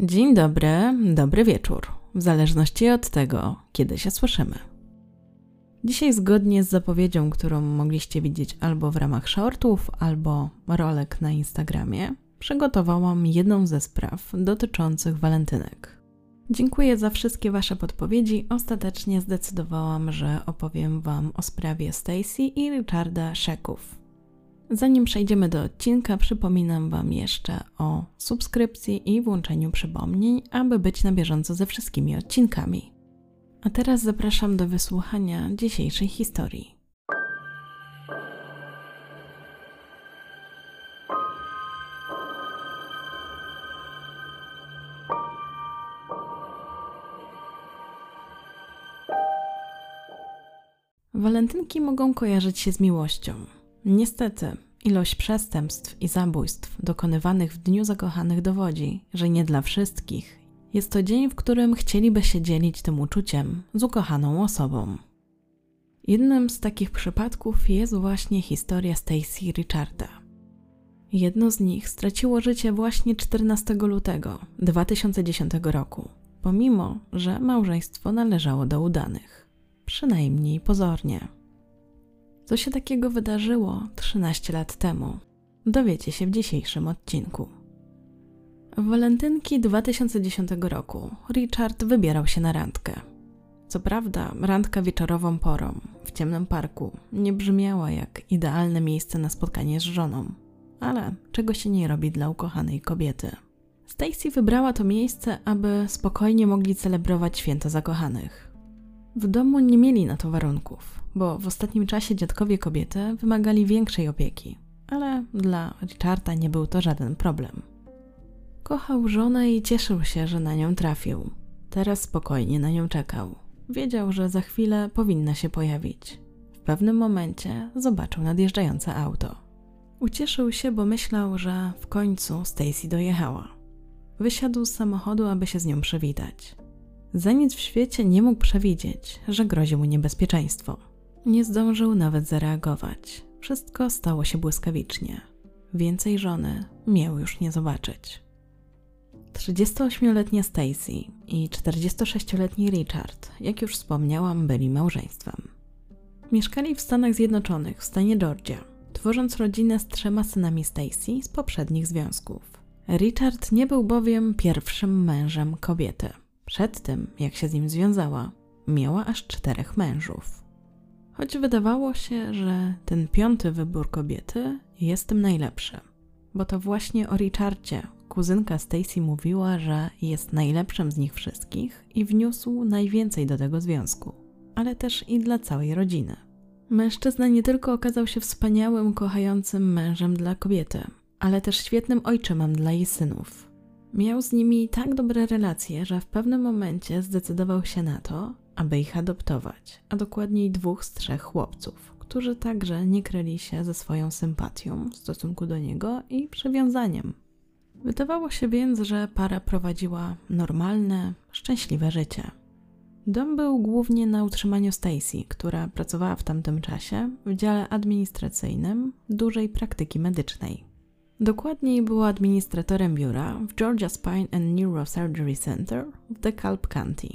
Dzień dobry, dobry wieczór, w zależności od tego, kiedy się słyszymy. Dzisiaj, zgodnie z zapowiedzią, którą mogliście widzieć albo w ramach shortów, albo rolek na Instagramie, przygotowałam jedną ze spraw dotyczących walentynek. Dziękuję za wszystkie Wasze podpowiedzi. Ostatecznie zdecydowałam, że opowiem Wam o sprawie Stacy i Richarda Sheków. Zanim przejdziemy do odcinka, przypominam Wam jeszcze o subskrypcji i włączeniu przypomnień, aby być na bieżąco ze wszystkimi odcinkami. A teraz zapraszam do wysłuchania dzisiejszej historii. Walentynki mogą kojarzyć się z miłością. Niestety, ilość przestępstw i zabójstw dokonywanych w Dniu Zakochanych dowodzi, że nie dla wszystkich. Jest to dzień, w którym chcieliby się dzielić tym uczuciem z ukochaną osobą. Jednym z takich przypadków jest właśnie historia Stacy Richarda. Jedno z nich straciło życie właśnie 14 lutego 2010 roku, pomimo że małżeństwo należało do udanych, przynajmniej pozornie. Co się takiego wydarzyło 13 lat temu? Dowiecie się w dzisiejszym odcinku. W walentynki 2010 roku Richard wybierał się na randkę. Co prawda, randka wieczorową porą w ciemnym parku nie brzmiała jak idealne miejsce na spotkanie z żoną, ale czego się nie robi dla ukochanej kobiety. Stacy wybrała to miejsce, aby spokojnie mogli celebrować święto zakochanych. W domu nie mieli na to warunków, bo w ostatnim czasie dziadkowie kobiety wymagali większej opieki, ale dla Richarda nie był to żaden problem. Kochał żonę i cieszył się, że na nią trafił. Teraz spokojnie na nią czekał. Wiedział, że za chwilę powinna się pojawić. W pewnym momencie zobaczył nadjeżdżające auto. Ucieszył się, bo myślał, że w końcu Stacy dojechała. Wysiadł z samochodu, aby się z nią przywitać. Za nic w świecie nie mógł przewidzieć, że grozi mu niebezpieczeństwo. Nie zdążył nawet zareagować. Wszystko stało się błyskawicznie. Więcej żony miał już nie zobaczyć. 38-letnia Stacy i 46-letni Richard, jak już wspomniałam, byli małżeństwem. Mieszkali w Stanach Zjednoczonych, w stanie Georgia, tworząc rodzinę z trzema synami Stacy z poprzednich związków. Richard nie był bowiem pierwszym mężem kobiety. Przed tym, jak się z nim związała, miała aż czterech mężów. Choć wydawało się, że ten piąty wybór kobiety jest tym najlepszy, bo to właśnie o Richardzie kuzynka Stacy mówiła, że jest najlepszym z nich wszystkich i wniósł najwięcej do tego związku, ale też i dla całej rodziny. Mężczyzna nie tylko okazał się wspaniałym, kochającym mężem dla kobiety, ale też świetnym ojczymem dla jej synów. Miał z nimi tak dobre relacje, że w pewnym momencie zdecydował się na to, aby ich adoptować, a dokładniej dwóch z trzech chłopców, którzy także nie kryli się ze swoją sympatią w stosunku do niego i przywiązaniem. Wydawało się więc, że para prowadziła normalne, szczęśliwe życie. Dom był głównie na utrzymaniu Stacy, która pracowała w tamtym czasie w dziale administracyjnym dużej praktyki medycznej. Dokładniej była administratorem biura w Georgia Spine and Neurosurgery Center w DeKalb County,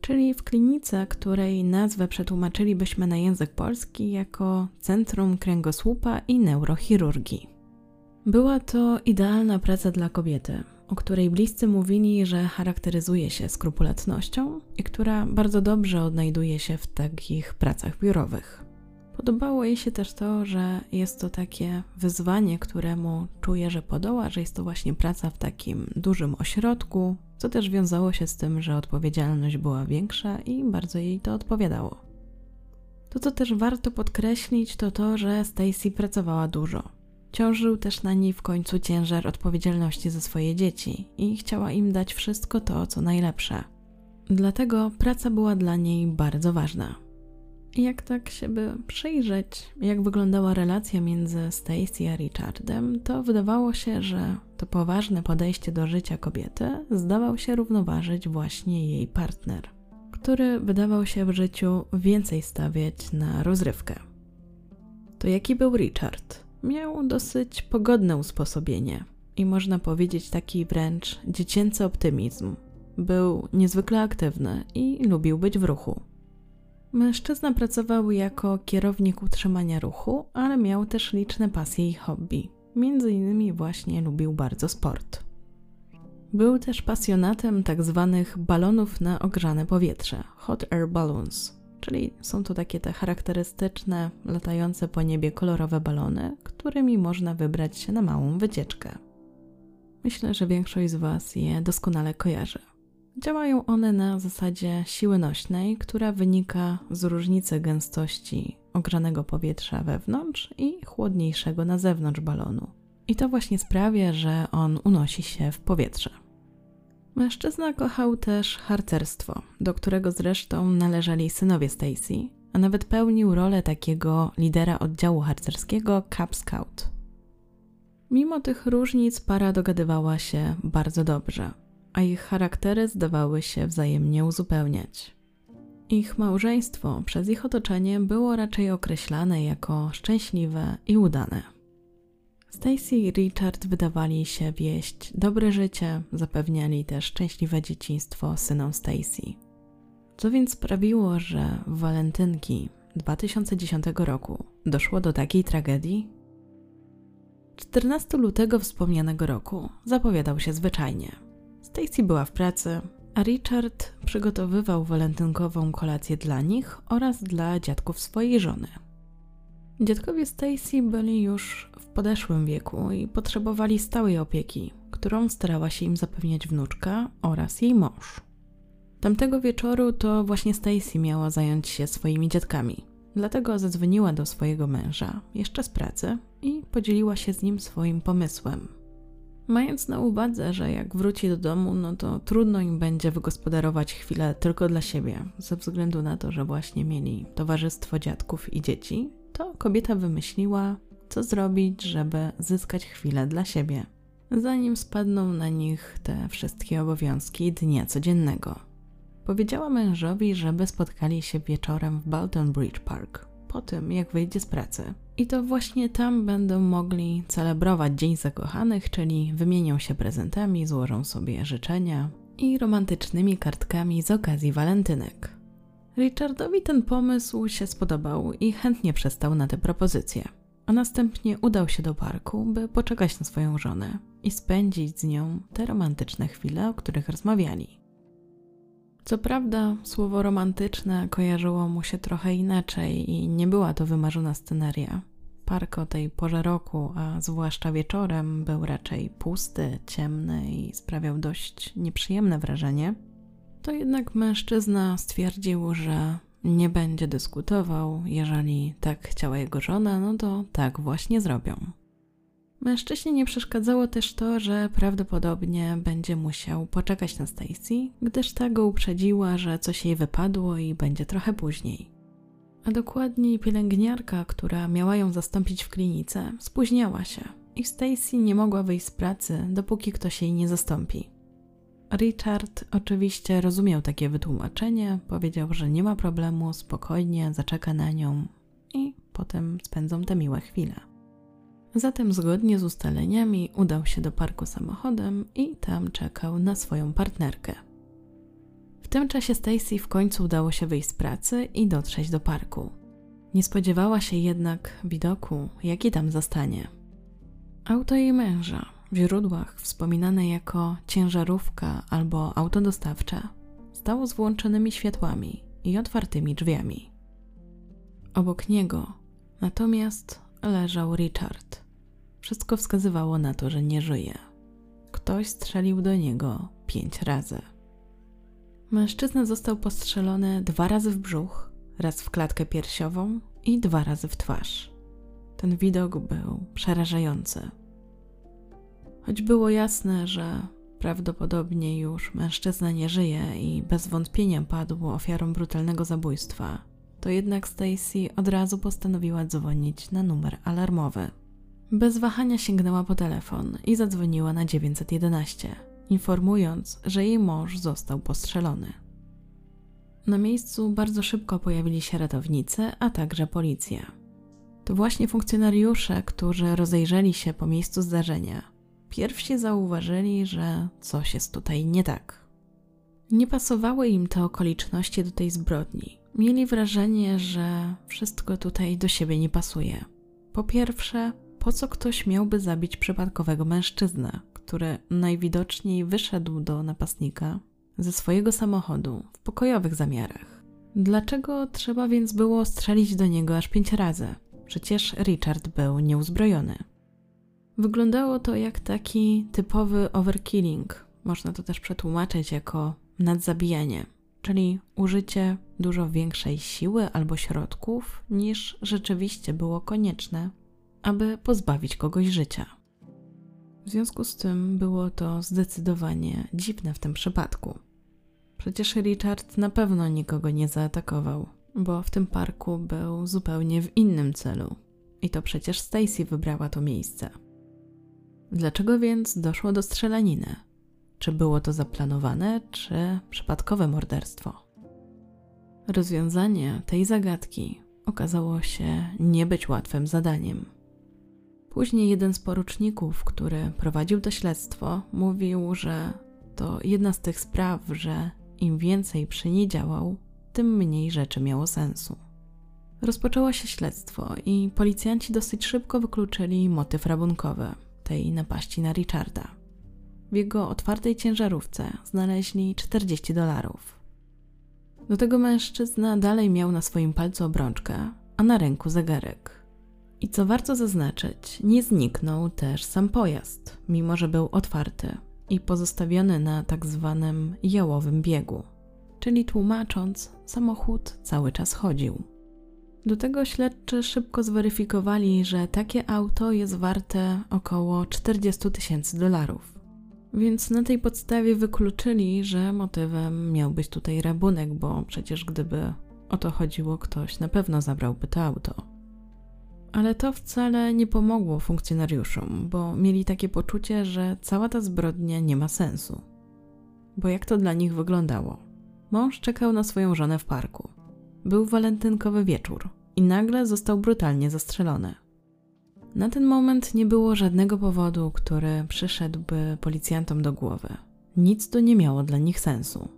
czyli w klinice, której nazwę przetłumaczylibyśmy na język polski jako Centrum Kręgosłupa i Neurochirurgii. Była to idealna praca dla kobiety, o której bliscy mówili, że charakteryzuje się skrupulatnością i która bardzo dobrze odnajduje się w takich pracach biurowych. Podobało jej się też to, że jest to takie wyzwanie, któremu czuje, że podoła, że jest to właśnie praca w takim dużym ośrodku, co też wiązało się z tym, że odpowiedzialność była większa i bardzo jej to odpowiadało. To, co też warto podkreślić, to to, że Stacy pracowała dużo. Ciążył też na niej w końcu ciężar odpowiedzialności za swoje dzieci i chciała im dać wszystko to, co najlepsze. Dlatego praca była dla niej bardzo ważna. Jak tak się by przyjrzeć, jak wyglądała relacja między Stacy a Richardem, to wydawało się, że to poważne podejście do życia kobiety zdawał się równoważyć właśnie jej partner, który wydawał się w życiu więcej stawiać na rozrywkę. To jaki był Richard? Miał dosyć pogodne usposobienie. i można powiedzieć taki wręcz dziecięcy optymizm. Był niezwykle aktywny i lubił być w ruchu. Mężczyzna pracował jako kierownik utrzymania ruchu, ale miał też liczne pasje i hobby. Między innymi właśnie lubił bardzo sport. Był też pasjonatem tak zwanych balonów na ogrzane powietrze hot air balloons, czyli są to takie te charakterystyczne, latające po niebie kolorowe balony, którymi można wybrać się na małą wycieczkę. Myślę, że większość z Was je doskonale kojarzy. Działają one na zasadzie siły nośnej, która wynika z różnicy gęstości ogrzanego powietrza wewnątrz i chłodniejszego na zewnątrz balonu. I to właśnie sprawia, że on unosi się w powietrze. Mężczyzna kochał też harcerstwo, do którego zresztą należeli synowie Stacy, a nawet pełnił rolę takiego lidera oddziału harcerskiego Cub Scout. Mimo tych różnic para dogadywała się bardzo dobrze, a ich charaktery zdawały się wzajemnie uzupełniać. Ich małżeństwo przez ich otoczenie było raczej określane jako szczęśliwe i udane. Stacy i Richard wydawali się wieść dobre życie, zapewniali też szczęśliwe dzieciństwo synom Stacy. Co więc sprawiło, że w walentynki 2010 roku doszło do takiej tragedii? 14 lutego wspomnianego roku zapowiadał się zwyczajnie. Stacy była w pracy, a Richard przygotowywał walentynkową kolację dla nich oraz dla dziadków swojej żony. Dziadkowie Stacy byli już w podeszłym wieku i potrzebowali stałej opieki, którą starała się im zapewniać wnuczka oraz jej mąż. Tamtego wieczoru to właśnie Stacy miała zająć się swoimi dziadkami. Dlatego zadzwoniła do swojego męża, jeszcze z pracy, i podzieliła się z nim swoim pomysłem. Mając na uwadze, że jak wróci do domu, no to trudno im będzie wygospodarować chwilę tylko dla siebie, ze względu na to, że właśnie mieli towarzystwo dziadków i dzieci, to kobieta wymyśliła, co zrobić, żeby zyskać chwilę dla siebie, zanim spadną na nich te wszystkie obowiązki dnia codziennego. Powiedziała mężowi, żeby spotkali się wieczorem w Balton Bridge Park, po tym jak wyjdzie z pracy. I to właśnie tam będą mogli celebrować Dzień Zakochanych, czyli wymienią się prezentami, złożą sobie życzenia i romantycznymi kartkami z okazji walentynek. Richardowi ten pomysł się spodobał i chętnie przestał na tę propozycję, a następnie udał się do parku, by poczekać na swoją żonę i spędzić z nią te romantyczne chwile, o których rozmawiali. Co prawda, słowo romantyczne kojarzyło mu się trochę inaczej i nie była to wymarzona sceneria. Park o tej porze roku, a zwłaszcza wieczorem, był raczej pusty, ciemny i sprawiał dość nieprzyjemne wrażenie. To jednak mężczyzna stwierdził, że nie będzie dyskutował, jeżeli tak chciała jego żona, no to tak właśnie zrobią. Mężczyźnie nie przeszkadzało też to, że prawdopodobnie będzie musiał poczekać na Stacy, gdyż ta go uprzedziła, że coś jej wypadło i będzie trochę później. A dokładniej pielęgniarka, która miała ją zastąpić w klinice, spóźniała się i Stacy nie mogła wyjść z pracy, dopóki ktoś jej nie zastąpi. Richard oczywiście rozumiał takie wytłumaczenie, powiedział, że nie ma problemu, spokojnie zaczeka na nią i potem spędzą te miłe chwile. Zatem zgodnie z ustaleniami udał się do parku samochodem i tam czekał na swoją partnerkę. W tym czasie Stacy w końcu udało się wyjść z pracy i dotrzeć do parku. Nie spodziewała się jednak widoku, jaki tam zastanie. Auto jej męża, w źródłach wspominane jako ciężarówka albo auto dostawcze, stało z włączonymi światłami i otwartymi drzwiami. Obok niego natomiast leżał Richard. Wszystko wskazywało na to, że nie żyje. Ktoś strzelił do niego pięć razy. Mężczyzna został postrzelony dwa razy w brzuch, raz w klatkę piersiową i dwa razy w twarz. Ten widok był przerażający. Choć było jasne, że prawdopodobnie już mężczyzna nie żyje i bez wątpienia padł ofiarą brutalnego zabójstwa, to jednak Stacy od razu postanowiła dzwonić na numer alarmowy. Bez wahania sięgnęła po telefon i zadzwoniła na 911, informując, że jej mąż został postrzelony. Na miejscu bardzo szybko pojawili się ratownicy, a także policja. To właśnie funkcjonariusze, którzy rozejrzeli się po miejscu zdarzenia, pierwsi zauważyli, że coś jest tutaj nie tak. Nie pasowały im te okoliczności do tej zbrodni. Mieli wrażenie, że wszystko tutaj do siebie nie pasuje. Po pierwsze, po co ktoś miałby zabić przypadkowego mężczyznę, który najwidoczniej wyszedł do napastnika ze swojego samochodu w pokojowych zamiarach? Dlaczego trzeba więc było strzelić do niego aż pięć razy? Przecież Richard był nieuzbrojony. Wyglądało to jak taki typowy overkilling. Można to też przetłumaczyć jako nadzabijanie, czyli użycie dużo większej siły albo środków niż rzeczywiście było konieczne, aby pozbawić kogoś życia. W związku z tym było to zdecydowanie dziwne w tym przypadku. Przecież Richard na pewno nikogo nie zaatakował, bo w tym parku był zupełnie w innym celu. I to przecież Stacy wybrała to miejsce. Dlaczego więc doszło do strzelaniny? Czy było to zaplanowane, czy przypadkowe morderstwo? Rozwiązanie tej zagadki okazało się nie być łatwym zadaniem. Później jeden z poruczników, który prowadził to śledztwo, mówił, że to jedna z tych spraw, że im więcej przy niej działał, tym mniej rzeczy miało sensu. Rozpoczęło się śledztwo i policjanci dosyć szybko wykluczyli motyw rabunkowy tej napaści na Richarda. W jego otwartej ciężarówce znaleźli 40 dolarów. Do tego mężczyzna dalej miał na swoim palcu obrączkę, a na ręku zegarek. I co warto zaznaczyć, nie zniknął też sam pojazd, mimo że był otwarty i pozostawiony na tak zwanym jałowym biegu, czyli tłumacząc, samochód cały czas chodził. Do tego śledczy szybko zweryfikowali, że takie auto jest warte około 40 tysięcy dolarów. Więc na tej podstawie wykluczyli, że motywem miał być tutaj rabunek, bo przecież gdyby o to chodziło, ktoś na pewno zabrałby to auto. Ale to wcale nie pomogło funkcjonariuszom, bo mieli takie poczucie, że cała ta zbrodnia nie ma sensu. Bo jak to dla nich wyglądało? Mąż czekał na swoją żonę w parku. Był walentynkowy wieczór i nagle został brutalnie zastrzelony. Na ten moment nie było żadnego powodu, który przyszedłby policjantom do głowy. Nic to nie miało dla nich sensu.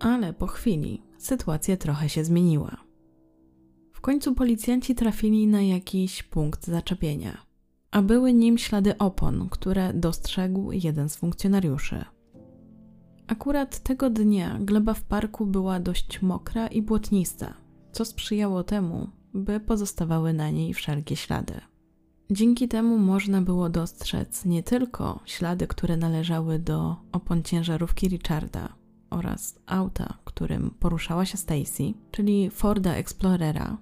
Ale po chwili sytuacja trochę się zmieniła. Końcu policjanci trafili na jakiś punkt zaczepienia, a były nim ślady opon, które dostrzegł jeden z funkcjonariuszy. Akurat tego dnia gleba w parku była dość mokra i błotnista, co sprzyjało temu, by pozostawały na niej wszelkie ślady. Dzięki temu można było dostrzec nie tylko ślady, które należały do opon ciężarówki Richarda oraz auta, którym poruszała się Stacy, czyli Forda Explorera,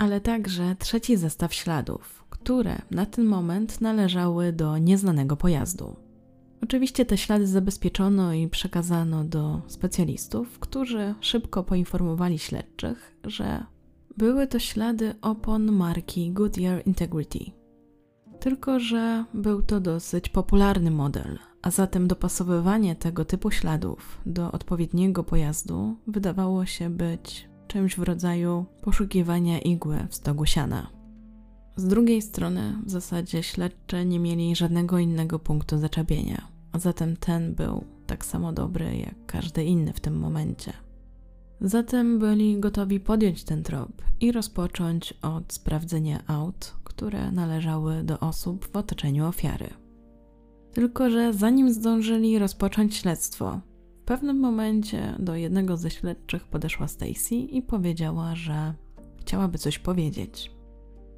ale także trzeci zestaw śladów, które na ten moment należały do nieznanego pojazdu. Oczywiście te ślady zabezpieczono i przekazano do specjalistów, którzy szybko poinformowali śledczych, że były to ślady opon marki Goodyear Integrity. Tylko, że był to dosyć popularny model, a zatem dopasowywanie tego typu śladów do odpowiedniego pojazdu wydawało się być czymś w rodzaju poszukiwania igły w stogu siana. Z drugiej strony, w zasadzie śledcze nie mieli żadnego innego punktu zaczepienia, a zatem ten był tak samo dobry jak każdy inny w tym momencie. Zatem byli gotowi podjąć ten trop i rozpocząć od sprawdzenia aut, które należały do osób w otoczeniu ofiary. Tylko, że zanim zdążyli rozpocząć śledztwo, pewnym momencie do jednego ze śledczych podeszła Stacy i powiedziała, że chciałaby coś powiedzieć.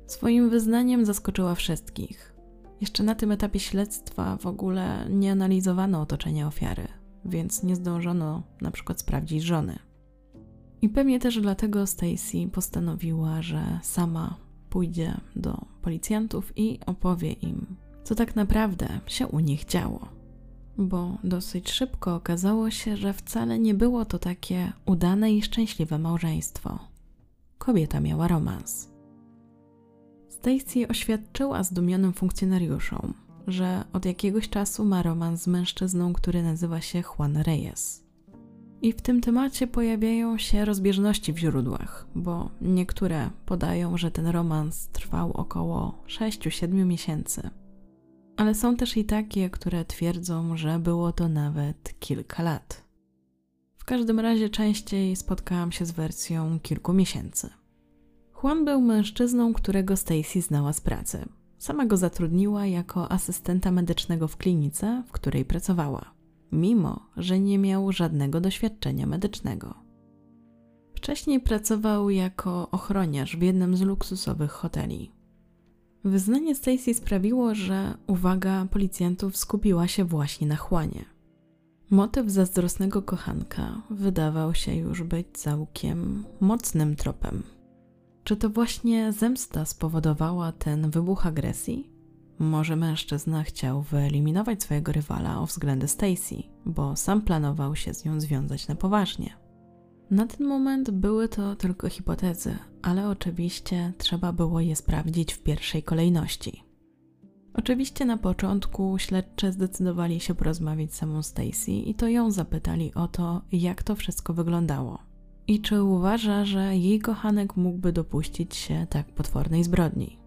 Swoim wyznaniem zaskoczyła wszystkich. Jeszcze na tym etapie śledztwa w ogóle nie analizowano otoczenia ofiary, więc nie zdążono na przykład sprawdzić żony. I pewnie też dlatego Stacy postanowiła, że sama pójdzie do policjantów i opowie im, co tak naprawdę się u nich działo. Bo dosyć szybko okazało się, że wcale nie było to takie udane i szczęśliwe małżeństwo. Kobieta miała romans. Stacy oświadczyła zdumionym funkcjonariuszom, że od jakiegoś czasu ma romans z mężczyzną, który nazywa się Juan Reyes. I w tym temacie pojawiają się rozbieżności w źródłach, bo niektóre podają, że ten romans trwał około 6-7 miesięcy, ale są też i takie, które twierdzą, że było to nawet kilka lat. W każdym razie częściej spotkałam się z wersją kilku miesięcy. Juan był mężczyzną, którego Stacy znała z pracy. Sama go zatrudniła jako asystenta medycznego w klinice, w której pracowała, mimo że nie miał żadnego doświadczenia medycznego. Wcześniej pracował jako ochroniarz w jednym z luksusowych hoteli. Wyznanie Stacy sprawiło, że uwaga policjantów skupiła się właśnie na chłanie. Motyw zazdrosnego kochanka wydawał się już być całkiem mocnym tropem. Czy to właśnie zemsta spowodowała ten wybuch agresji? Może mężczyzna chciał wyeliminować swojego rywala o względy Stacy, bo sam planował się z nią związać na poważnie. Na ten moment były to tylko hipotezy, ale oczywiście trzeba było je sprawdzić w pierwszej kolejności. Oczywiście na początku śledczy zdecydowali się porozmawiać z samą Stacy i to ją zapytali o to, jak to wszystko wyglądało. I czy uważa, że jej kochanek mógłby dopuścić się tak potwornej zbrodni?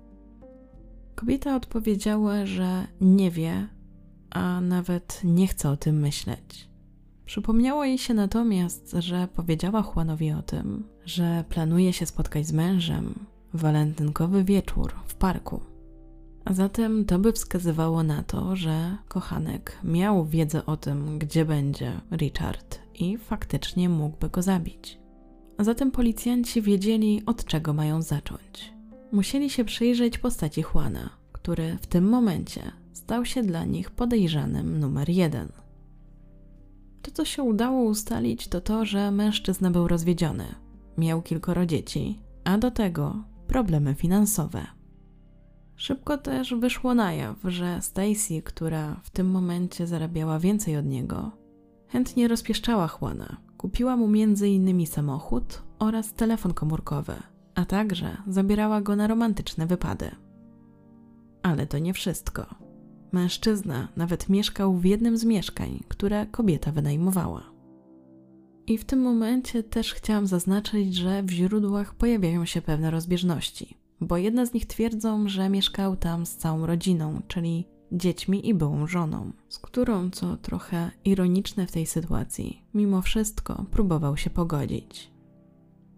Kobieta odpowiedziała, że nie wie, a nawet nie chce o tym myśleć. Przypomniało jej się natomiast, że powiedziała Juanowi o tym, że planuje się spotkać z mężem w walentynkowy wieczór w parku. A zatem to by wskazywało na to, że kochanek miał wiedzę o tym, gdzie będzie Richard i faktycznie mógłby go zabić. A zatem policjanci wiedzieli, od czego mają zacząć. Musieli się przyjrzeć postaci Juana, który w tym momencie stał się dla nich podejrzanym numer jeden – to, co się udało ustalić, to to, że mężczyzna był rozwiedziony, miał kilkoro dzieci, a do tego problemy finansowe. Szybko też wyszło na jaw, że Stacy, która w tym momencie zarabiała więcej od niego, chętnie rozpieszczała Juana. Kupiła mu m.in. samochód oraz telefon komórkowy, a także zabierała go na romantyczne wypady. Ale to nie wszystko. Mężczyzna nawet mieszkał w jednym z mieszkań, które kobieta wynajmowała. I w tym momencie też chciałam zaznaczyć, że w źródłach pojawiają się pewne rozbieżności, bo jedne z nich twierdzą, że mieszkał tam z całą rodziną, czyli dziećmi i byłą żoną, z którą, co trochę ironiczne w tej sytuacji, mimo wszystko próbował się pogodzić.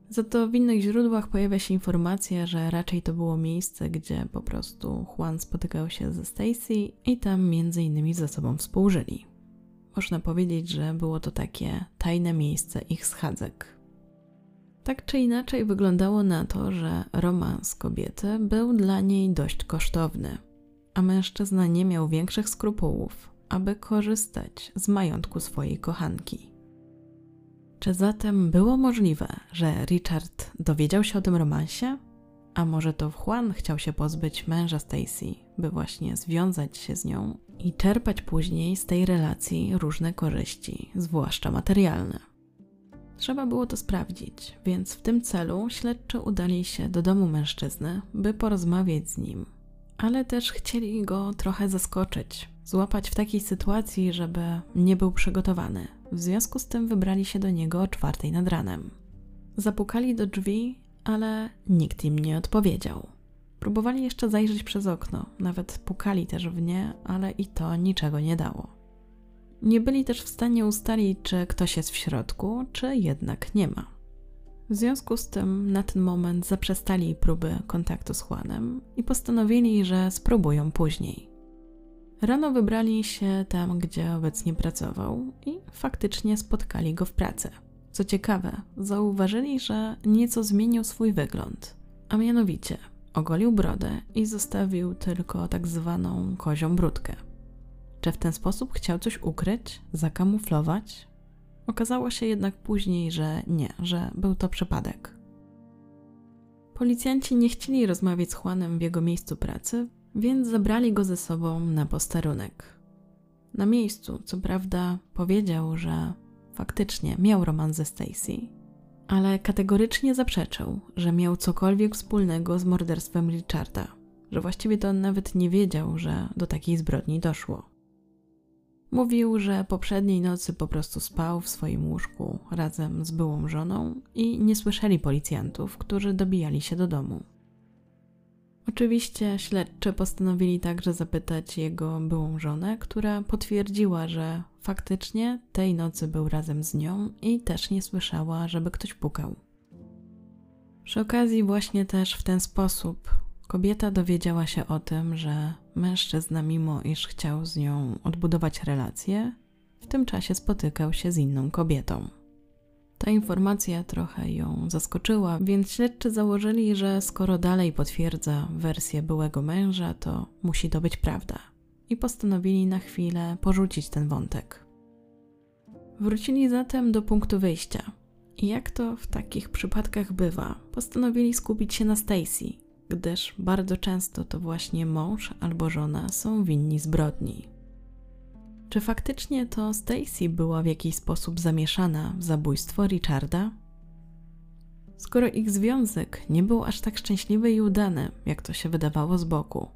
Za to w innych źródłach pojawia się informacja, że raczej to było miejsce, gdzie po prostu Juan spotykał się ze Stacy i tam między innymi ze sobą współżyli. Można powiedzieć, że było to takie tajne miejsce ich schadzek. Tak czy inaczej wyglądało na to, że romans kobiety był dla niej dość kosztowny, a mężczyzna nie miał większych skrupułów, aby korzystać z majątku swojej kochanki. Czy zatem było możliwe, że Richard dowiedział się o tym romansie? A może to Juan chciał się pozbyć męża Stacy, by właśnie związać się z nią i czerpać później z tej relacji różne korzyści, zwłaszcza materialne? Trzeba było to sprawdzić, więc w tym celu śledczy udali się do domu mężczyzny, by porozmawiać z nim, ale też chcieli go trochę zaskoczyć, złapać w takiej sytuacji, żeby nie był przygotowany. W związku z tym wybrali się do niego o czwartej nad ranem. Zapukali do drzwi, ale nikt im nie odpowiedział. Próbowali jeszcze zajrzeć przez okno, nawet pukali też w nie, ale i to niczego nie dało. Nie byli też w stanie ustalić, czy ktoś jest w środku, czy jednak nie ma. W związku z tym na ten moment zaprzestali próby kontaktu z Juanem i postanowili, że spróbują później. Rano wybrali się tam, gdzie obecnie pracował i faktycznie spotkali go w pracy. Co ciekawe, zauważyli, że nieco zmienił swój wygląd, a mianowicie ogolił brodę i zostawił tylko tak zwaną kozią brudkę. Czy w ten sposób chciał coś ukryć, zakamuflować? Okazało się jednak później, że nie, że był to przypadek. Policjanci nie chcieli rozmawiać z Juanem w jego miejscu pracy, więc zabrali go ze sobą na posterunek. Na miejscu, co prawda, powiedział, że faktycznie miał romans ze Stacy, ale kategorycznie zaprzeczył, że miał cokolwiek wspólnego z morderstwem Richarda, że właściwie to on nawet nie wiedział, że do takiej zbrodni doszło. Mówił, że poprzedniej nocy po prostu spał w swoim łóżku razem z byłą żoną i nie słyszeli policjantów, którzy dobijali się do domu. Oczywiście śledczy postanowili także zapytać jego byłą żonę, która potwierdziła, że faktycznie tej nocy był razem z nią i też nie słyszała, żeby ktoś pukał. Przy okazji, właśnie też w ten sposób kobieta dowiedziała się o tym, że mężczyzna, mimo iż chciał z nią odbudować relacje, w tym czasie spotykał się z inną kobietą. Ta informacja trochę ją zaskoczyła, więc śledczy założyli, że skoro dalej potwierdza wersję byłego męża, to musi to być prawda. I postanowili na chwilę porzucić ten wątek. Wrócili zatem do punktu wyjścia. I jak to w takich przypadkach bywa, postanowili skupić się na Stacy, gdyż bardzo często to właśnie mąż albo żona są winni zbrodni. Czy faktycznie to Stacy była w jakiś sposób zamieszana w zabójstwo Richarda? Skoro ich związek nie był aż tak szczęśliwy i udany, jak to się wydawało z boku,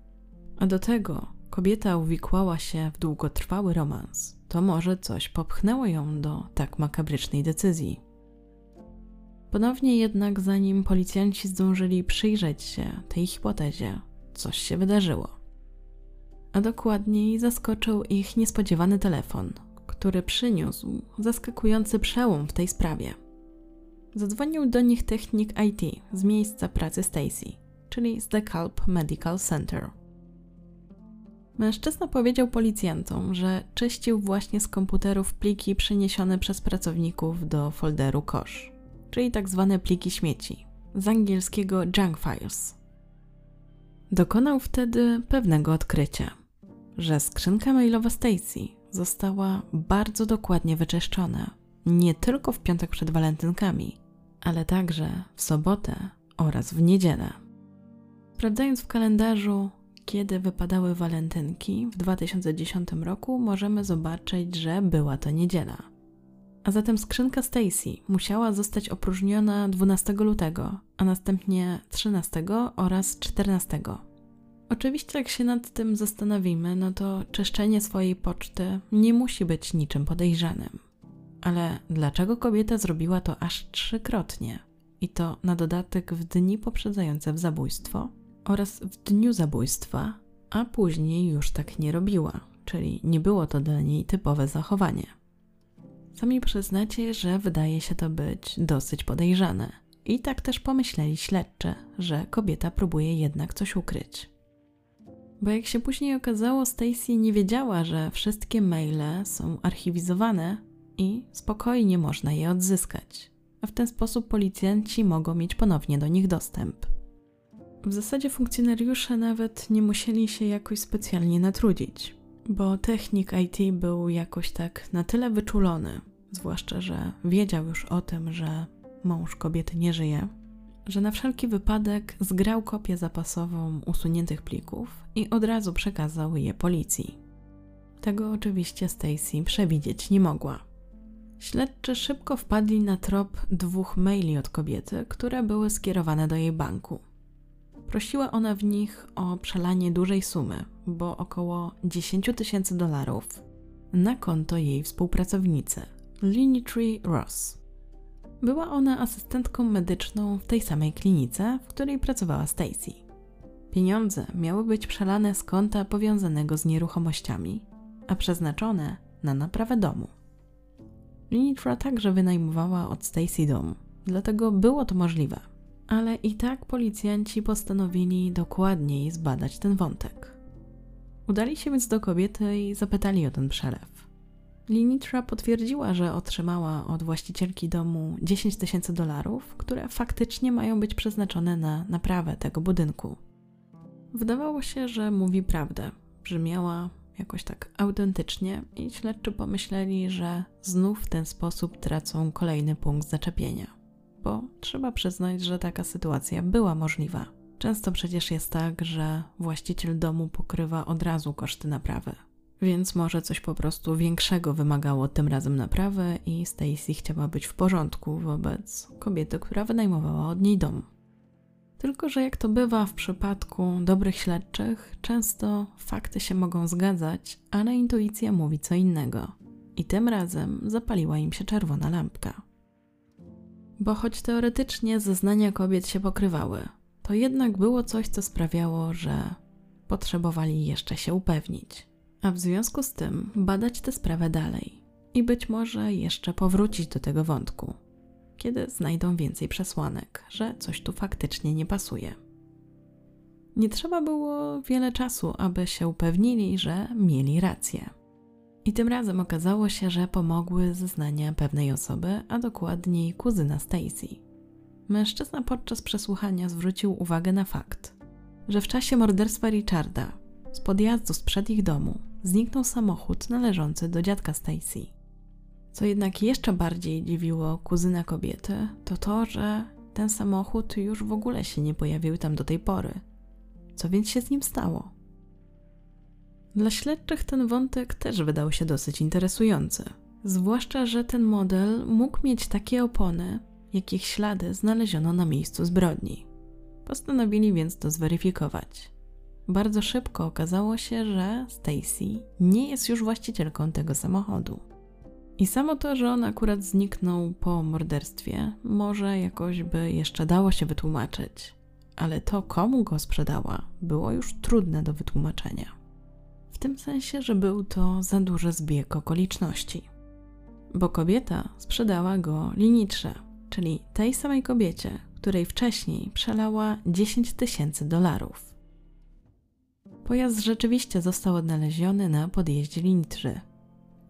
a do tego kobieta uwikłała się w długotrwały romans, to może coś popchnęło ją do tak makabrycznej decyzji. Ponownie jednak, zanim policjanci zdążyli przyjrzeć się tej hipotezie, coś się wydarzyło a dokładniej zaskoczył ich niespodziewany telefon, który przyniósł zaskakujący przełom w tej sprawie. Zadzwonił do nich technik IT z miejsca pracy Stacy, czyli z The Medical Center. Mężczyzna powiedział policjantom, że czyścił właśnie z komputerów pliki przeniesione przez pracowników do folderu kosz, czyli tak zwane pliki śmieci, z angielskiego junk files. Dokonał wtedy pewnego odkrycia – że skrzynka mailowa Stacy została bardzo dokładnie wyczyszczona, nie tylko w piątek przed walentynkami, ale także w sobotę oraz w niedzielę. Sprawdzając w kalendarzu, kiedy wypadały walentynki w 2010 roku, możemy zobaczyć, że była to niedziela. A zatem skrzynka Stacy musiała zostać opróżniona 12 lutego, a następnie 13 oraz 14 Oczywiście, jak się nad tym zastanowimy, no to czyszczenie swojej poczty nie musi być niczym podejrzanym. Ale dlaczego kobieta zrobiła to aż trzykrotnie? I to na dodatek w dni poprzedzające w zabójstwo oraz w dniu zabójstwa, a później już tak nie robiła, czyli nie było to dla niej typowe zachowanie. Sami przyznacie, że wydaje się to być dosyć podejrzane. I tak też pomyśleli śledczy, że kobieta próbuje jednak coś ukryć. Bo jak się później okazało, Stacy nie wiedziała, że wszystkie maile są archiwizowane i spokojnie można je odzyskać. A w ten sposób policjanci mogą mieć ponownie do nich dostęp. W zasadzie funkcjonariusze nawet nie musieli się jakoś specjalnie natrudzić, bo technik IT był jakoś tak na tyle wyczulony, zwłaszcza, że wiedział już o tym, że mąż kobiety nie żyje, że na wszelki wypadek zgrał kopię zapasową usuniętych plików i od razu przekazał je policji. Tego oczywiście Stacy przewidzieć nie mogła. Śledczy szybko wpadli na trop dwóch maili od kobiety, które były skierowane do jej banku. Prosiła ona w nich o przelanie dużej sumy, bo około 10 tysięcy dolarów, na konto jej współpracownicy, Tree Ross. Była ona asystentką medyczną w tej samej klinice, w której pracowała Stacy. Pieniądze miały być przelane z konta powiązanego z nieruchomościami, a przeznaczone na naprawę domu. Linitra także wynajmowała od Stacy dom, dlatego było to możliwe. Ale i tak policjanci postanowili dokładniej zbadać ten wątek. Udali się więc do kobiety i zapytali o ten przelew. Linitra potwierdziła, że otrzymała od właścicielki domu 10 tysięcy dolarów, które faktycznie mają być przeznaczone na naprawę tego budynku. Wydawało się, że mówi prawdę. Brzmiała jakoś tak autentycznie i śledczy pomyśleli, że znów w ten sposób tracą kolejny punkt zaczepienia. Bo trzeba przyznać, że taka sytuacja była możliwa. Często przecież jest tak, że właściciel domu pokrywa od razu koszty naprawy więc może coś po prostu większego wymagało tym razem naprawy i Stacy chciała być w porządku wobec kobiety, która wynajmowała od niej dom. Tylko, że jak to bywa w przypadku dobrych śledczych, często fakty się mogą zgadzać, ale intuicja mówi co innego. I tym razem zapaliła im się czerwona lampka. Bo choć teoretycznie zeznania kobiet się pokrywały, to jednak było coś, co sprawiało, że potrzebowali jeszcze się upewnić, a w związku z tym badać tę sprawę dalej i być może jeszcze powrócić do tego wątku, kiedy znajdą więcej przesłanek, że coś tu faktycznie nie pasuje. Nie trzeba było wiele czasu, aby się upewnili, że mieli rację. I tym razem okazało się, że pomogły zeznania pewnej osoby, a dokładniej kuzyna Stacy. Mężczyzna podczas przesłuchania zwrócił uwagę na fakt, że w czasie morderstwa Richarda z podjazdu sprzed ich domu zniknął samochód należący do dziadka Stacy. Co jednak jeszcze bardziej dziwiło kuzyna kobiety, to to, że ten samochód już w ogóle się nie pojawił tam do tej pory. Co więc się z nim stało? Dla śledczych ten wątek też wydał się dosyć interesujący. Zwłaszcza, że ten model mógł mieć takie opony, jakich ślady znaleziono na miejscu zbrodni. Postanowili więc to zweryfikować. Bardzo szybko okazało się, że Stacy nie jest już właścicielką tego samochodu. I samo to, że on akurat zniknął po morderstwie, może jakoś by jeszcze dało się wytłumaczyć, ale to, komu go sprzedała, było już trudne do wytłumaczenia. W tym sensie, że był to za duży zbieg okoliczności. Bo kobieta sprzedała go linitrze, czyli tej samej kobiecie, której wcześniej przelała 10 tysięcy dolarów. Pojazd rzeczywiście został odnaleziony na podjeździe Lintrzy.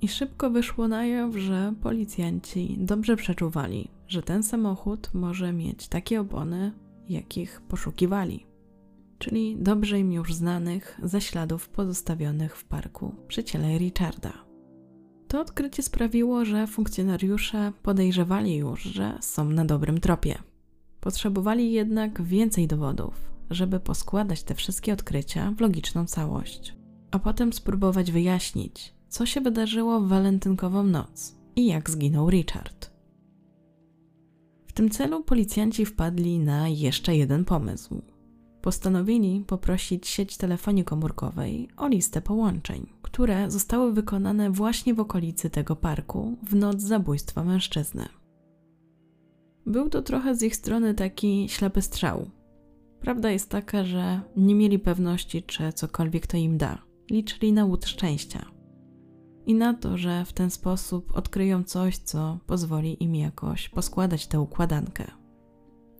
I szybko wyszło na jaw, że policjanci dobrze przeczuwali, że ten samochód może mieć takie opony, jakich poszukiwali, czyli dobrze im już znanych ze śladów pozostawionych w parku przy ciele Richarda. To odkrycie sprawiło, że funkcjonariusze podejrzewali już, że są na dobrym tropie. Potrzebowali jednak więcej dowodów, żeby poskładać te wszystkie odkrycia w logiczną całość, a potem spróbować wyjaśnić, co się wydarzyło w walentynkową noc i jak zginął Richard. W tym celu policjanci wpadli na jeszcze jeden pomysł. Postanowili poprosić sieć telefonii komórkowej o listę połączeń, które zostały wykonane właśnie w okolicy tego parku w noc zabójstwa mężczyzny. Był to trochę z ich strony taki ślepy strzał. Prawda jest taka, że nie mieli pewności, czy cokolwiek to im da. Liczyli na łód szczęścia. I na to, że w ten sposób odkryją coś, co pozwoli im jakoś poskładać tę układankę.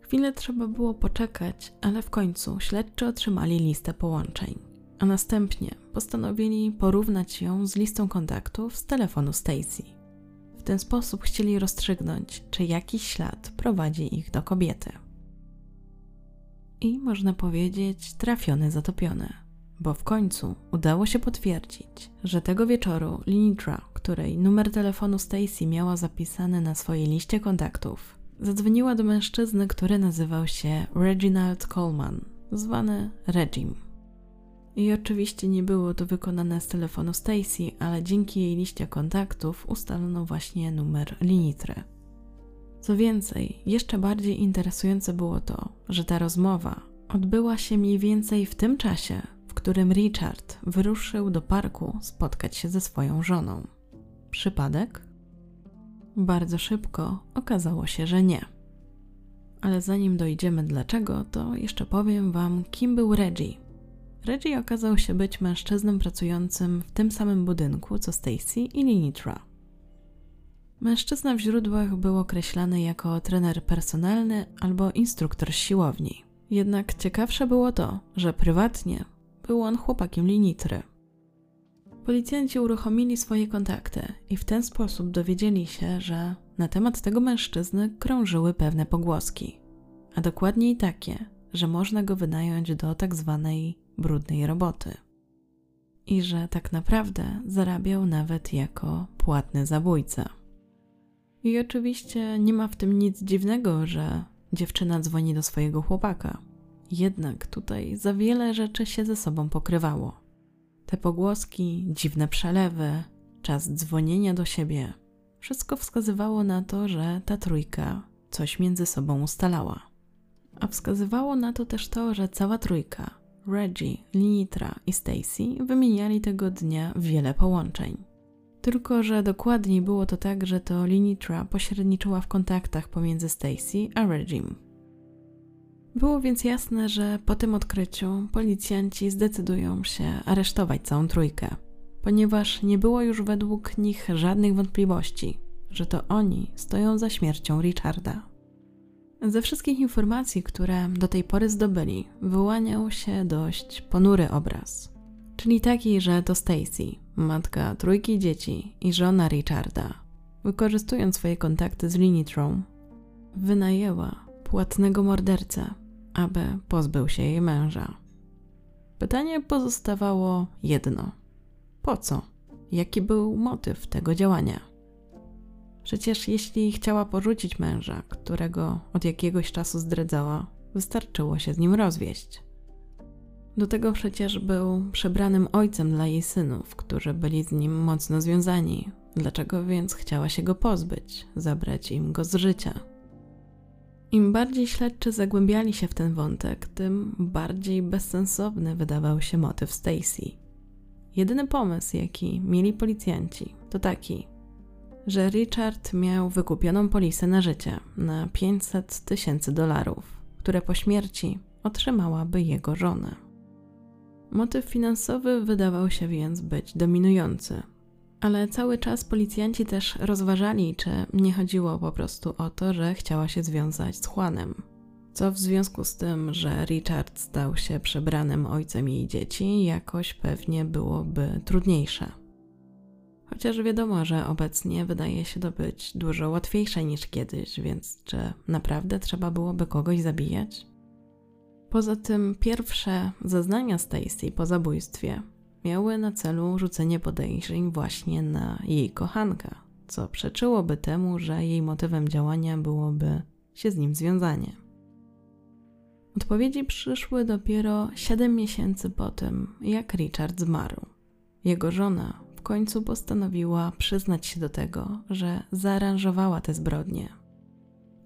Chwilę trzeba było poczekać, ale w końcu śledczy otrzymali listę połączeń, a następnie postanowili porównać ją z listą kontaktów z telefonu Stacy. W ten sposób chcieli rozstrzygnąć, czy jakiś ślad prowadzi ich do kobiety. I można powiedzieć, trafione zatopione, bo w końcu udało się potwierdzić, że tego wieczoru Linitra, której numer telefonu Stacy miała zapisany na swojej liście kontaktów, zadzwoniła do mężczyzny, który nazywał się Reginald Coleman, zwany Regim. I oczywiście nie było to wykonane z telefonu Stacy, ale dzięki jej liście kontaktów ustalono właśnie numer Linitry. Co więcej, jeszcze bardziej interesujące było to, że ta rozmowa odbyła się mniej więcej w tym czasie, w którym Richard wyruszył do parku spotkać się ze swoją żoną. Przypadek? Bardzo szybko okazało się, że nie. Ale zanim dojdziemy dlaczego, to jeszcze powiem Wam, kim był Reggie Reggie okazał się być mężczyzną pracującym w tym samym budynku co Stacy i Linitra. Mężczyzna w źródłach był określany jako trener personalny albo instruktor siłowni. Jednak ciekawsze było to, że prywatnie był on chłopakiem Linitry. Policjanci uruchomili swoje kontakty i w ten sposób dowiedzieli się, że na temat tego mężczyzny krążyły pewne pogłoski, a dokładniej takie, że można go wynająć do tak zwanej brudnej roboty. I że tak naprawdę zarabiał nawet jako płatny zabójca. I oczywiście nie ma w tym nic dziwnego, że dziewczyna dzwoni do swojego chłopaka. Jednak tutaj za wiele rzeczy się ze sobą pokrywało. Te pogłoski, dziwne przelewy, czas dzwonienia do siebie wszystko wskazywało na to, że ta trójka coś między sobą ustalała. A wskazywało na to też to, że cała trójka Reggie, Linitra i Stacy wymieniali tego dnia wiele połączeń. Tylko, że dokładniej było to tak, że to Linitra pośredniczyła w kontaktach pomiędzy Stacy a Reggiem. Było więc jasne, że po tym odkryciu policjanci zdecydują się aresztować całą trójkę, ponieważ nie było już według nich żadnych wątpliwości, że to oni stoją za śmiercią Richarda. Ze wszystkich informacji, które do tej pory zdobyli, wyłaniał się dość ponury obraz. Czyli taki, że to Stacy, matka trójki dzieci i żona Richarda, wykorzystując swoje kontakty z Linitrą, wynajęła płatnego mordercę, aby pozbył się jej męża. Pytanie pozostawało jedno: po co? Jaki był motyw tego działania? Przecież jeśli chciała porzucić męża, którego od jakiegoś czasu zdradzała, wystarczyło się z nim rozwieść. Do tego przecież był przebranym ojcem dla jej synów, którzy byli z nim mocno związani. Dlaczego więc chciała się go pozbyć, zabrać im go z życia? Im bardziej śledczy zagłębiali się w ten wątek, tym bardziej bezsensowny wydawał się motyw Stacy. Jedyny pomysł, jaki mieli policjanci, to taki, że Richard miał wykupioną polisę na życie na 500 tysięcy dolarów, które po śmierci otrzymałaby jego żona. Motyw finansowy wydawał się więc być dominujący, ale cały czas policjanci też rozważali, czy nie chodziło po prostu o to, że chciała się związać z Juanem. Co w związku z tym, że Richard stał się przebranym ojcem jej dzieci, jakoś pewnie byłoby trudniejsze. Chociaż wiadomo, że obecnie wydaje się to być dużo łatwiejsze niż kiedyś, więc czy naprawdę trzeba byłoby kogoś zabijać? Poza tym pierwsze zeznania Stacy po zabójstwie miały na celu rzucenie podejrzeń właśnie na jej kochanka, co przeczyłoby temu, że jej motywem działania byłoby się z nim związanie. Odpowiedzi przyszły dopiero 7 miesięcy po tym, jak Richard zmarł. Jego żona w końcu postanowiła przyznać się do tego, że zaaranżowała te zbrodnie.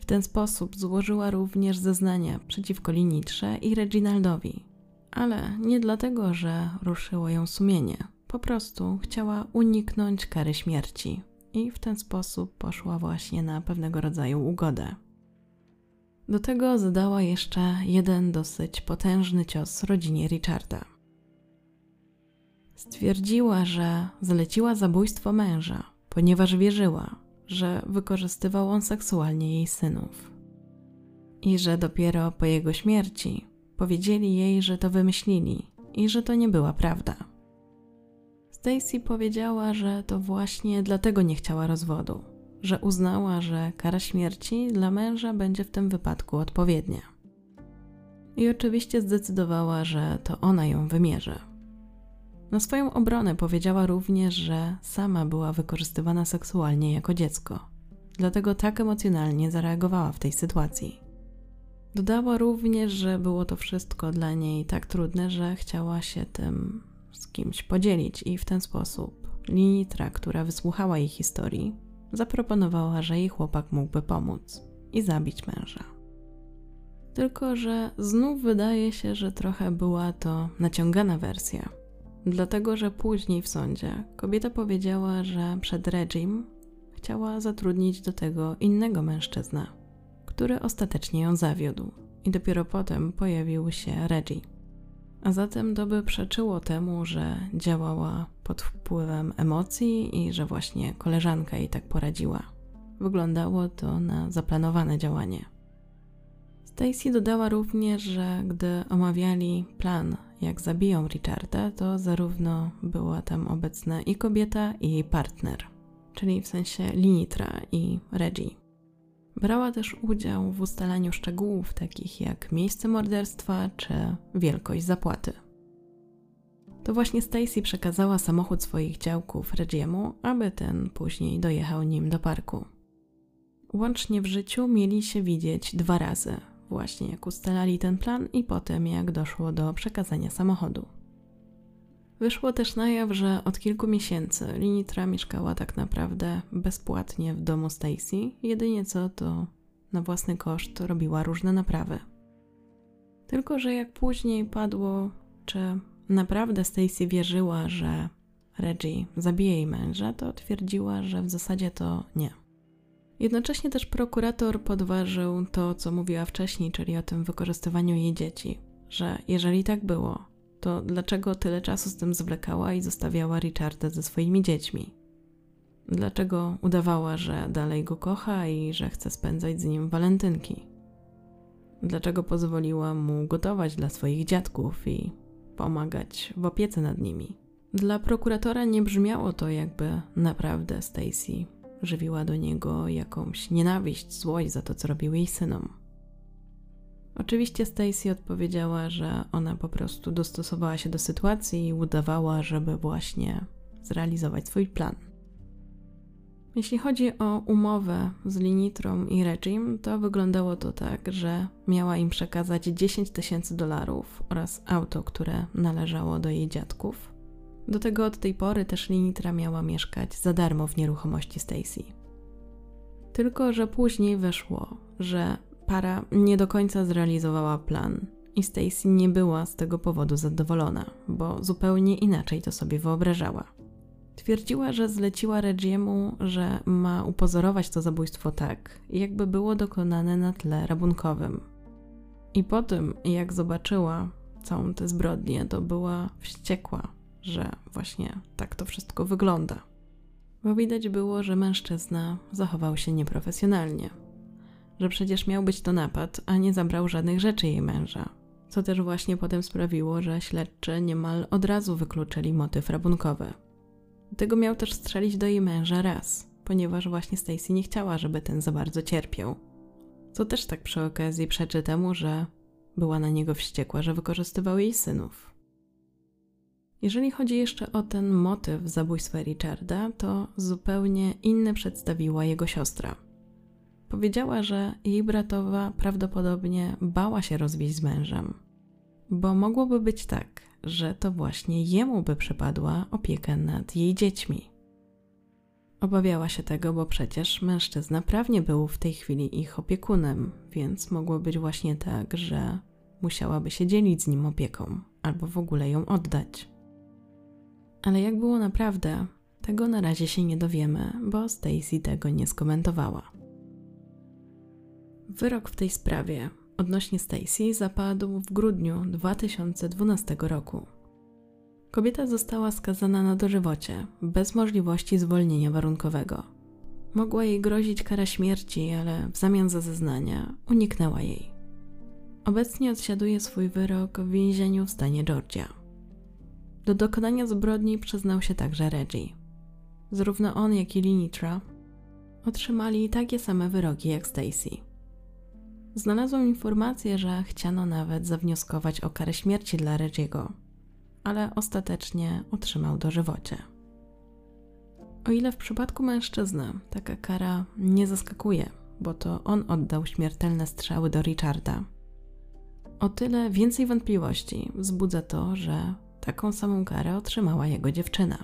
W ten sposób złożyła również zeznania przeciwko Linitrze i Reginaldowi, ale nie dlatego, że ruszyło ją sumienie. Po prostu chciała uniknąć kary śmierci i w ten sposób poszła właśnie na pewnego rodzaju ugodę. Do tego zadała jeszcze jeden dosyć potężny cios rodzinie Richarda. Stwierdziła, że zleciła zabójstwo męża, ponieważ wierzyła, że wykorzystywał on seksualnie jej synów. I że dopiero po jego śmierci powiedzieli jej, że to wymyślili i że to nie była prawda. Stacy powiedziała, że to właśnie dlatego nie chciała rozwodu, że uznała, że kara śmierci dla męża będzie w tym wypadku odpowiednia. I oczywiście zdecydowała, że to ona ją wymierzy. Na swoją obronę powiedziała również, że sama była wykorzystywana seksualnie jako dziecko, dlatego tak emocjonalnie zareagowała w tej sytuacji. Dodała również, że było to wszystko dla niej tak trudne, że chciała się tym z kimś podzielić i w ten sposób Linitra, która wysłuchała jej historii, zaproponowała, że jej chłopak mógłby pomóc i zabić męża. Tylko, że znów wydaje się, że trochę była to naciągana wersja, Dlatego, że później w sądzie kobieta powiedziała, że przed Regim chciała zatrudnić do tego innego mężczyznę, który ostatecznie ją zawiódł i dopiero potem pojawił się Reggie. A zatem to by przeczyło temu, że działała pod wpływem emocji i że właśnie koleżanka jej tak poradziła. Wyglądało to na zaplanowane działanie. Stacy dodała również, że gdy omawiali plan jak zabiją Richarda, to zarówno była tam obecna i kobieta, i jej partner, czyli w sensie Linitra i Reggie. Brała też udział w ustalaniu szczegółów takich jak miejsce morderstwa czy wielkość zapłaty. To właśnie Stacy przekazała samochód swoich działków Reggiemu, aby ten później dojechał nim do parku. Łącznie w życiu mieli się widzieć dwa razy, właśnie jak ustalali ten plan i potem jak doszło do przekazania samochodu. Wyszło też na jaw, że od kilku miesięcy Linitra mieszkała tak naprawdę bezpłatnie w domu Stacy, jedynie co to na własny koszt robiła różne naprawy. Tylko, że jak później padło, czy naprawdę Stacy wierzyła, że Reggie zabije jej męża, to twierdziła, że w zasadzie to nie Jednocześnie też prokurator podważył to, co mówiła wcześniej, czyli o tym wykorzystywaniu jej dzieci, że jeżeli tak było, to dlaczego tyle czasu z tym zwlekała i zostawiała Richarda ze swoimi dziećmi? Dlaczego udawała, że dalej go kocha i że chce spędzać z nim walentynki? Dlaczego pozwoliła mu gotować dla swoich dziadków i pomagać w opiece nad nimi? Dla prokuratora nie brzmiało to, jakby naprawdę Stacy żywiła do niego jakąś nienawiść, złość za to, co robił jej synom. Oczywiście Stacy odpowiedziała, że ona po prostu dostosowała się do sytuacji i udawała, żeby właśnie zrealizować swój plan. Jeśli chodzi o umowę z Linitrą i Regim, to wyglądało to tak, że miała im przekazać 10 tysięcy dolarów oraz auto, które należało do jej dziadków. Do tego od tej pory też Linitra miała mieszkać za darmo w nieruchomości Stacy. Tylko, że później wyszło, że para nie do końca zrealizowała plan i Stacy nie była z tego powodu zadowolona, bo zupełnie inaczej to sobie wyobrażała. Twierdziła, że zleciła Regiemu, że ma upozorować to zabójstwo tak, jakby było dokonane na tle rabunkowym. I po tym, jak zobaczyła całą tę zbrodnię, to była wściekła, że właśnie tak to wszystko wygląda. Bo widać było, że mężczyzna zachował się nieprofesjonalnie. Że przecież miał być to napad, a nie zabrał żadnych rzeczy jej męża. Co też właśnie potem sprawiło, że śledczy niemal od razu wykluczyli motyw rabunkowy. Tego miał też strzelić do jej męża raz, ponieważ właśnie Stacy nie chciała, żeby ten za bardzo cierpiał. Co też tak przy okazji przeczy temu, że była na niego wściekła, że wykorzystywał jej synów. Jeżeli chodzi jeszcze o ten motyw zabójstwa Richarda, to zupełnie inny przedstawiła jego siostra. Powiedziała, że jej bratowa prawdopodobnie bała się rozwieść z mężem, bo mogłoby być tak, że to właśnie jemu by przypadła opieka nad jej dziećmi. Obawiała się tego, bo przecież mężczyzna prawnie był w tej chwili ich opiekunem, więc mogło być właśnie tak, że musiałaby się dzielić z nim opieką albo w ogóle ją oddać. Ale jak było naprawdę, tego na razie się nie dowiemy, bo Stacy tego nie skomentowała. Wyrok w tej sprawie odnośnie Stacy zapadł w grudniu 2012 roku. Kobieta została skazana na dożywocie, bez możliwości zwolnienia warunkowego. Mogła jej grozić kara śmierci, ale w zamian za zeznania uniknęła jej. Obecnie odsiaduje swój wyrok w więzieniu w stanie Georgia. Do dokonania zbrodni przyznał się także Reggie. Zarówno on, jak i Linitra otrzymali takie same wyroki jak Stacy. Znalazłam informację, że chciano nawet zawnioskować o karę śmierci dla Reggie'ego, ale ostatecznie otrzymał dożywocie. O ile w przypadku mężczyzny taka kara nie zaskakuje, bo to on oddał śmiertelne strzały do Richarda, o tyle więcej wątpliwości wzbudza to, że taką samą karę otrzymała jego dziewczyna.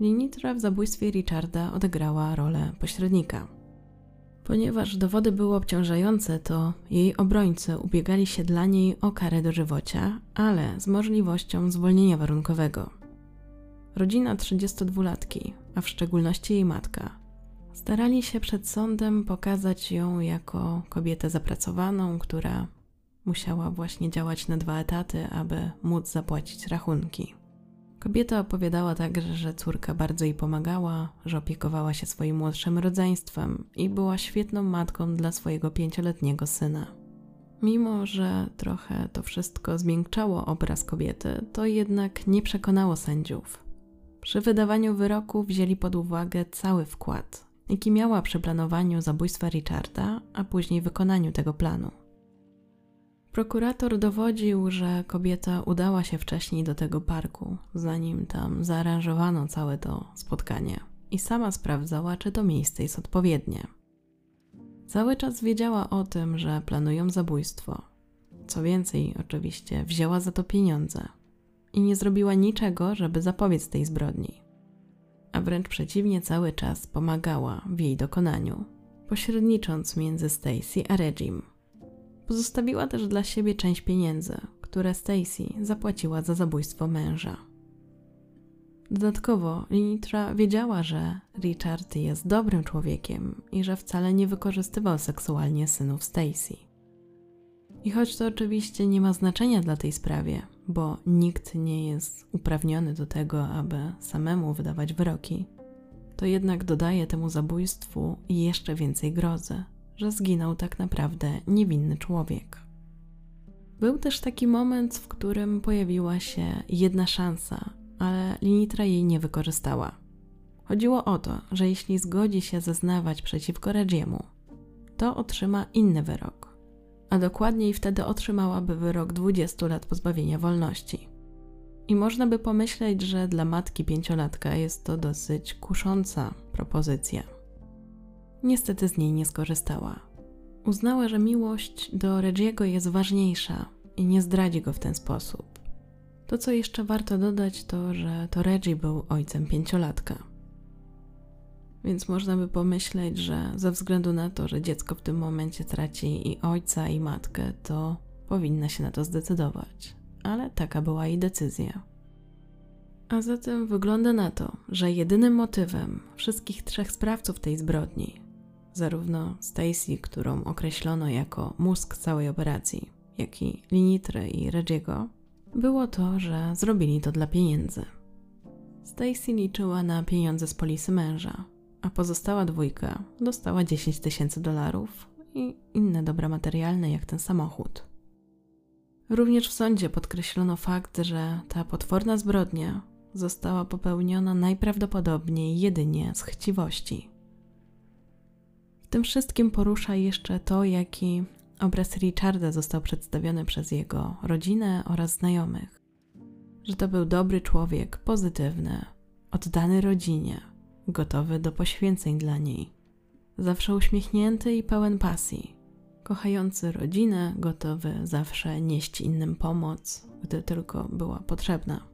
Linitra w zabójstwie Richarda odegrała rolę pośrednika – Ponieważ dowody były obciążające, to jej obrońcy ubiegali się dla niej o karę dożywocia, ale z możliwością zwolnienia warunkowego. Rodzina 32-latki, a w szczególności jej matka, starali się przed sądem pokazać ją jako kobietę zapracowaną, która musiała właśnie działać na dwa etaty, aby móc zapłacić rachunki. Kobieta opowiadała także, że córka bardzo jej pomagała, że opiekowała się swoim młodszym rodzeństwem i była świetną matką dla swojego pięcioletniego syna. Mimo, że trochę to wszystko zmiękczało obraz kobiety, to jednak nie przekonało sędziów. Przy wydawaniu wyroku wzięli pod uwagę cały wkład, jaki miała przy planowaniu zabójstwa Richarda, a później wykonaniu tego planu. Prokurator dowodził, że kobieta udała się wcześniej do tego parku, zanim tam zaaranżowano całe to spotkanie, i sama sprawdzała, czy to miejsce jest odpowiednie. Cały czas wiedziała o tym, że planują zabójstwo. Co więcej, oczywiście, wzięła za to pieniądze i nie zrobiła niczego, żeby zapobiec tej zbrodni. A wręcz przeciwnie, cały czas pomagała w jej dokonaniu, pośrednicząc między Stacy a Regim Pozostawiła też dla siebie część pieniędzy, które Stacy zapłaciła za zabójstwo męża. Dodatkowo Linitra wiedziała, że Richard jest dobrym człowiekiem i że wcale nie wykorzystywał seksualnie synów Stacy. I choć to oczywiście nie ma znaczenia dla tej sprawie, bo nikt nie jest uprawniony do tego, aby samemu wydawać wyroki, to jednak dodaje temu zabójstwu jeszcze więcej grozy, że zginął tak naprawdę niewinny człowiek. Był też taki moment, w którym pojawiła się jedna szansa, ale Linitra jej nie wykorzystała. Chodziło o to, że jeśli zgodzi się zeznawać przeciwko Regiemu, to otrzyma inny wyrok, a dokładniej wtedy otrzymałaby wyrok 20 lat pozbawienia wolności. I można by pomyśleć, że dla matki pięciolatka jest to dosyć kusząca propozycja. Niestety z niej nie skorzystała. Uznała, że miłość do Regiego jest ważniejsza i nie zdradzi go w ten sposób. To, co jeszcze warto dodać, to, że to Reggie był ojcem pięciolatka. Więc można by pomyśleć, że ze względu na to, że dziecko w tym momencie traci i ojca, i matkę, to powinna się na to zdecydować. Ale taka była jej decyzja. A zatem wygląda na to, że jedynym motywem wszystkich trzech sprawców tej zbrodni, zarówno Stacy, którą określono jako mózg całej operacji, jak i Linitry i Regiego, było to, że zrobili to dla pieniędzy. Stacy liczyła na pieniądze z polisy męża, a pozostała dwójka dostała 10 tysięcy dolarów i inne dobra materialne, jak ten samochód. Również w sądzie podkreślono fakt, że ta potworna zbrodnia została popełniona najprawdopodobniej jedynie z chciwości. Tym wszystkim porusza jeszcze to, jaki obraz Richarda został przedstawiony przez jego rodzinę oraz znajomych. Że to był dobry człowiek, pozytywny, oddany rodzinie, gotowy do poświęceń dla niej. Zawsze uśmiechnięty i pełen pasji, kochający rodzinę, gotowy zawsze nieść innym pomoc, gdy tylko była potrzebna.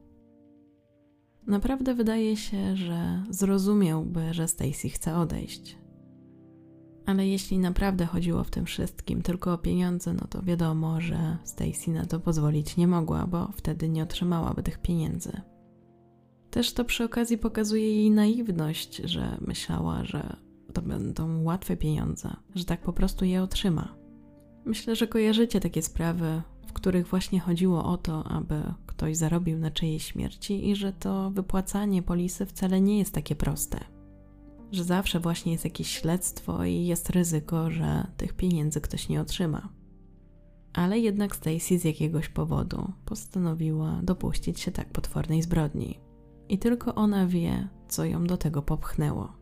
Naprawdę wydaje się, że zrozumiałby, że Stacy chce odejść. Ale jeśli naprawdę chodziło w tym wszystkim tylko o pieniądze, no to wiadomo, że Stacy na to pozwolić nie mogła, bo wtedy nie otrzymałaby tych pieniędzy. Też to przy okazji pokazuje jej naiwność, że myślała, że to będą łatwe pieniądze, że tak po prostu je otrzyma. Myślę, że kojarzycie takie sprawy, w których właśnie chodziło o to, aby ktoś zarobił na czyjejś śmierci i że to wypłacanie polisy wcale nie jest takie proste. Że zawsze właśnie jest jakieś śledztwo i jest ryzyko, że tych pieniędzy ktoś nie otrzyma. Ale jednak Stacy z jakiegoś powodu postanowiła dopuścić się tak potwornej zbrodni. I tylko ona wie, co ją do tego popchnęło.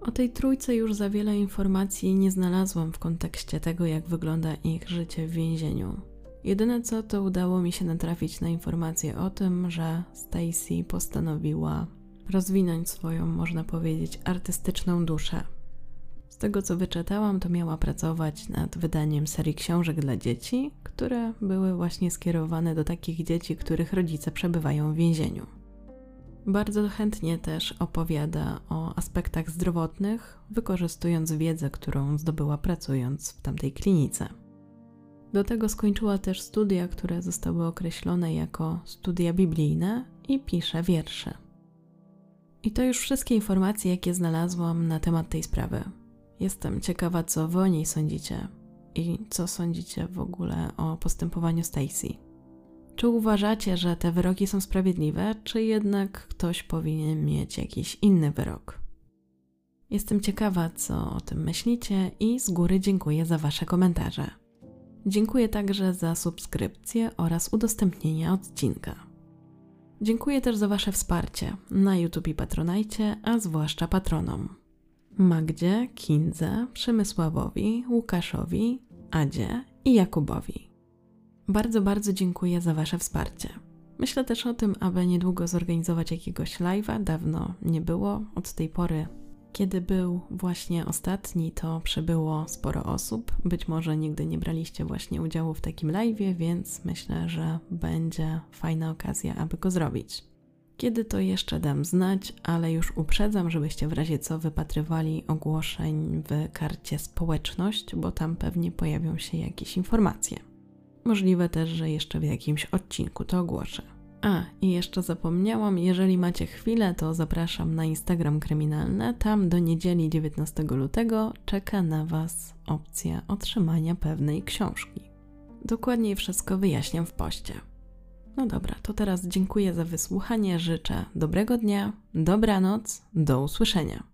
O tej trójce już za wiele informacji nie znalazłam w kontekście tego, jak wygląda ich życie w więzieniu. Jedyne co, to udało mi się natrafić na informację o tym, że Stacy postanowiła rozwinąć swoją, można powiedzieć, artystyczną duszę. Z tego co wyczytałam, to miała pracować nad wydaniem serii książek dla dzieci, które były właśnie skierowane do takich dzieci, których rodzice przebywają w więzieniu. Bardzo chętnie też opowiada o aspektach zdrowotnych, wykorzystując wiedzę, którą zdobyła pracując w tamtej klinice. Do tego skończyła też studia, które zostały określone jako studia biblijne i pisze wiersze. I to już wszystkie informacje, jakie znalazłam na temat tej sprawy. Jestem ciekawa, co wy o niej sądzicie i co sądzicie w ogóle o postępowaniu Stacy. Czy uważacie, że te wyroki są sprawiedliwe, czy jednak ktoś powinien mieć jakiś inny wyrok? Jestem ciekawa, co o tym myślicie i z góry dziękuję za Wasze komentarze. Dziękuję także za subskrypcję oraz udostępnienie odcinka. Dziękuję też za Wasze wsparcie na YouTube i Patronajcie, a zwłaszcza patronom. Magdzie, Kindze, Przemysławowi, Łukaszowi, Adzie i Jakubowi. Bardzo, bardzo dziękuję za Wasze wsparcie. Myślę też o tym, aby niedługo zorganizować jakiegoś live'a. Dawno nie było. Od tej pory, kiedy był właśnie ostatni, to przybyło sporo osób. Być może nigdy nie braliście właśnie udziału w takim live'ie, więc myślę, że będzie fajna okazja, aby go zrobić. Kiedy to jeszcze dam znać, ale już uprzedzam, żebyście w razie co wypatrywali ogłoszeń w karcie społeczność, bo tam pewnie pojawią się jakieś informacje. Możliwe też, że jeszcze w jakimś odcinku to ogłoszę. A, i jeszcze zapomniałam, jeżeli macie chwilę, to zapraszam na Instagram Kryminalne. Tam do niedzieli 19 lutego czeka na Was opcja otrzymania pewnej książki. Dokładniej wszystko wyjaśniam w poście. No dobra, to teraz dziękuję za wysłuchanie, życzę dobrego dnia, dobranoc, do usłyszenia.